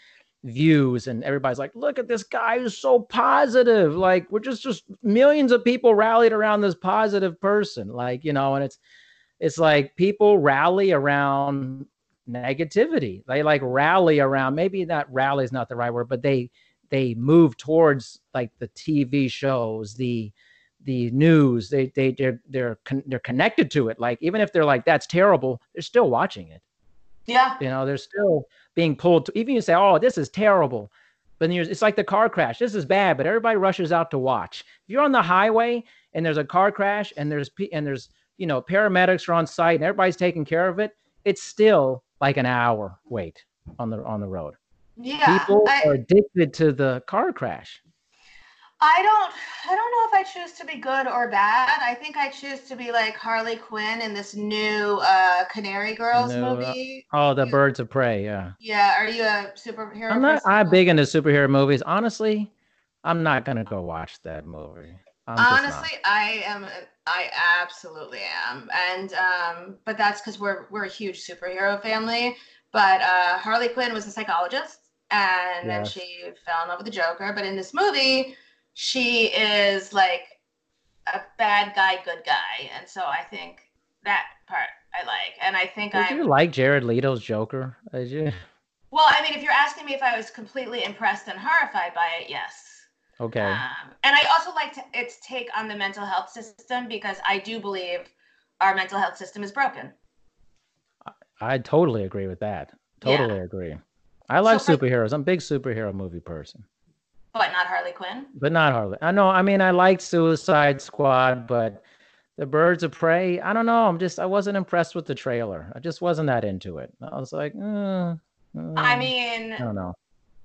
views and everybody's like look at this guy who's so positive. Like we're just just millions of people rallied around this positive person. Like you know and it's it's like people rally around negativity. They like rally around maybe that rally is not the right word but they they move towards like the tv shows the the news. They they they're they're, con- they're connected to it. Like even if they're like that's terrible they're still watching it. Yeah. You know they're still being pulled to even you say, oh, this is terrible. But it's like the car crash. This is bad, but everybody rushes out to watch. If you're on the highway and there's a car crash and there's and there's you know paramedics are on site and everybody's taking care of it, it's still like an hour wait on the on the road. Yeah, people I, are addicted to the car crash. I don't I don't know if I choose to be good or bad. I think I choose to be like Harley Quinn in this new uh Canary Girls uh, movie. oh, the you, Birds of Prey, yeah. Yeah, are you a superhero? I'm not I'm big into superhero movies. Honestly, I'm not going to go watch that movie. I'm Honestly, I am I absolutely am. And um but that's cuz we're we're a huge superhero family, but uh Harley Quinn was a psychologist and yes. then she fell in love with the Joker, but in this movie she is like a bad guy, good guy, and so I think that part I like, and I think I. Did you like Jared Leto's Joker? Did you? Well, I mean, if you're asking me if I was completely impressed and horrified by it, yes. Okay. Um, and I also liked its take on the mental health system because I do believe our mental health system is broken. I, I totally agree with that. Totally yeah. agree. I like so, superheroes. I'm a big superhero movie person. But not Harley Quinn. But not Harley. I know. I mean, I liked Suicide Squad, but the Birds of Prey. I don't know. I'm just. I wasn't impressed with the trailer. I just wasn't that into it. I was like, uh, uh, I mean, I don't know.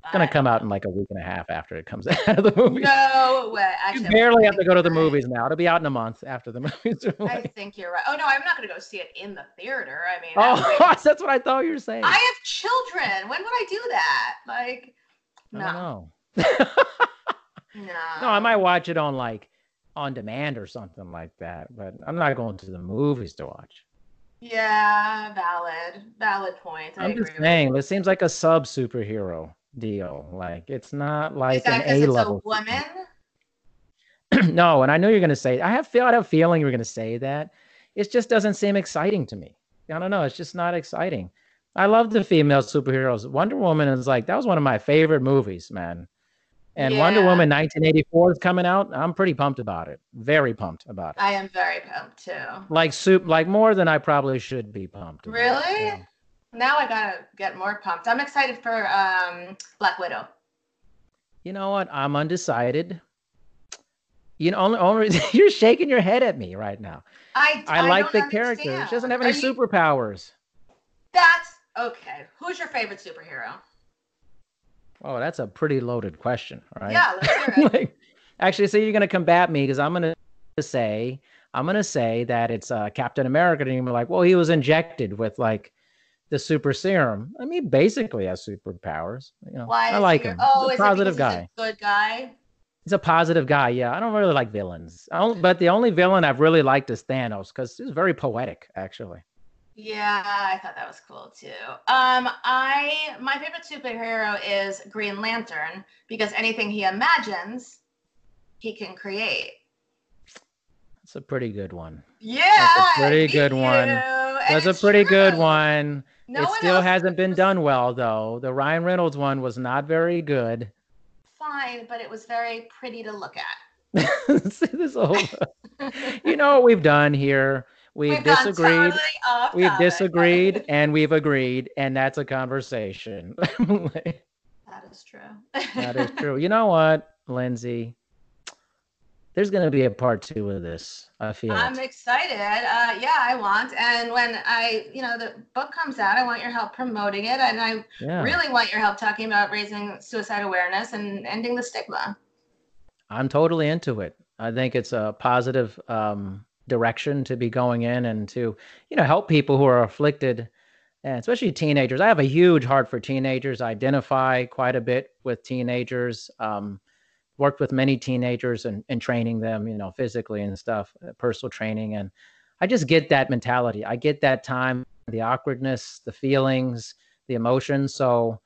It's gonna come out in like a week and a half after it comes out of the movie. No way. Actually, you barely have to go to the right. movies now. It'll be out in a month after the movies. I think you're right. Oh no, I'm not gonna go see it in the theater. I mean, oh, that's what I thought you were saying. I have children. When would I do that? Like, no. No. no, I might watch it on like on demand or something like that, but I'm not going to the movies to watch. Yeah, valid, valid point. I am just saying, it seems like a sub superhero deal. Like it's not like an A level. woman. no, and I know you're gonna say. I have feel. I have a feeling you're gonna say that. It just doesn't seem exciting to me. I don't know. It's just not exciting. I love the female superheroes. Wonder Woman is like that was one of my favorite movies, man. And yeah. Wonder Woman 1984 is coming out. I'm pretty pumped about it. Very pumped about it. I am very pumped too. Like soup, like more than I probably should be pumped. Really? Yeah. Now I gotta get more pumped. I'm excited for um, Black Widow. You know what? I'm undecided. You know, only, only you're shaking your head at me right now. I I, I like the understand. character. She doesn't have any you... superpowers. That's okay. Who's your favorite superhero? Oh, that's a pretty loaded question, right? Yeah, let's hear it. like, actually, so you're gonna combat me because I'm gonna say I'm gonna say that it's uh, Captain America, and you're like, well, he was injected with like the super serum. I mean, basically has superpowers. You know, Why? I like him. Oh, He's a positive guy. he's a good guy. He's a positive guy. Yeah, I don't really like villains. I don't, but the only villain I've really liked is Thanos because he's very poetic, actually. Yeah, I thought that was cool too. Um, I my favorite superhero is Green Lantern because anything he imagines, he can create. That's a pretty good one. Yeah, that's a pretty good one. And That's a pretty good one. No it one still hasn't been done well though. The Ryan Reynolds one was not very good. Fine, but it was very pretty to look at. See, this whole, you know what we've done here? We've, We've disagreed. totally we've topic. disagreed and we've agreed, and that's a conversation. That is true. that is true. You know what, Lindsay? There's going to be a part two of this. I feel I'm it. excited. Uh, yeah, I want. And when I, you know, the book comes out, I want your help promoting it. And I Yeah. really want your help talking about raising suicide awareness and ending the stigma. I'm totally into it. I think it's a positive um, direction to be going in and to, you know, help people who are afflicted, and especially teenagers. I have a huge heart for teenagers. I identify quite a bit with teenagers. Um, worked with many teenagers and, and training them, you know, physically and stuff, uh, personal training. And I just get that mentality. I get that time, the awkwardness, the feelings, the emotions. So,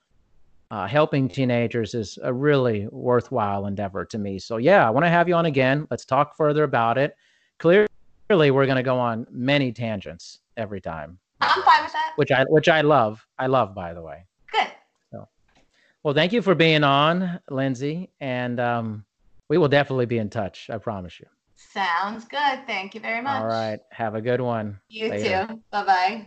uh, helping teenagers is a really worthwhile endeavor to me. So yeah, I want to have you on again. Let's talk further about it. Clearly, we're going to go on many tangents every time, I'm fine with that. which I which I love. I love, by the way. Good. So, Well, thank you for being on, Lindsay, and um, we will definitely be in touch. I promise you. Sounds good. Thank you very much. All right, have a good one. You Later. too. Bye bye.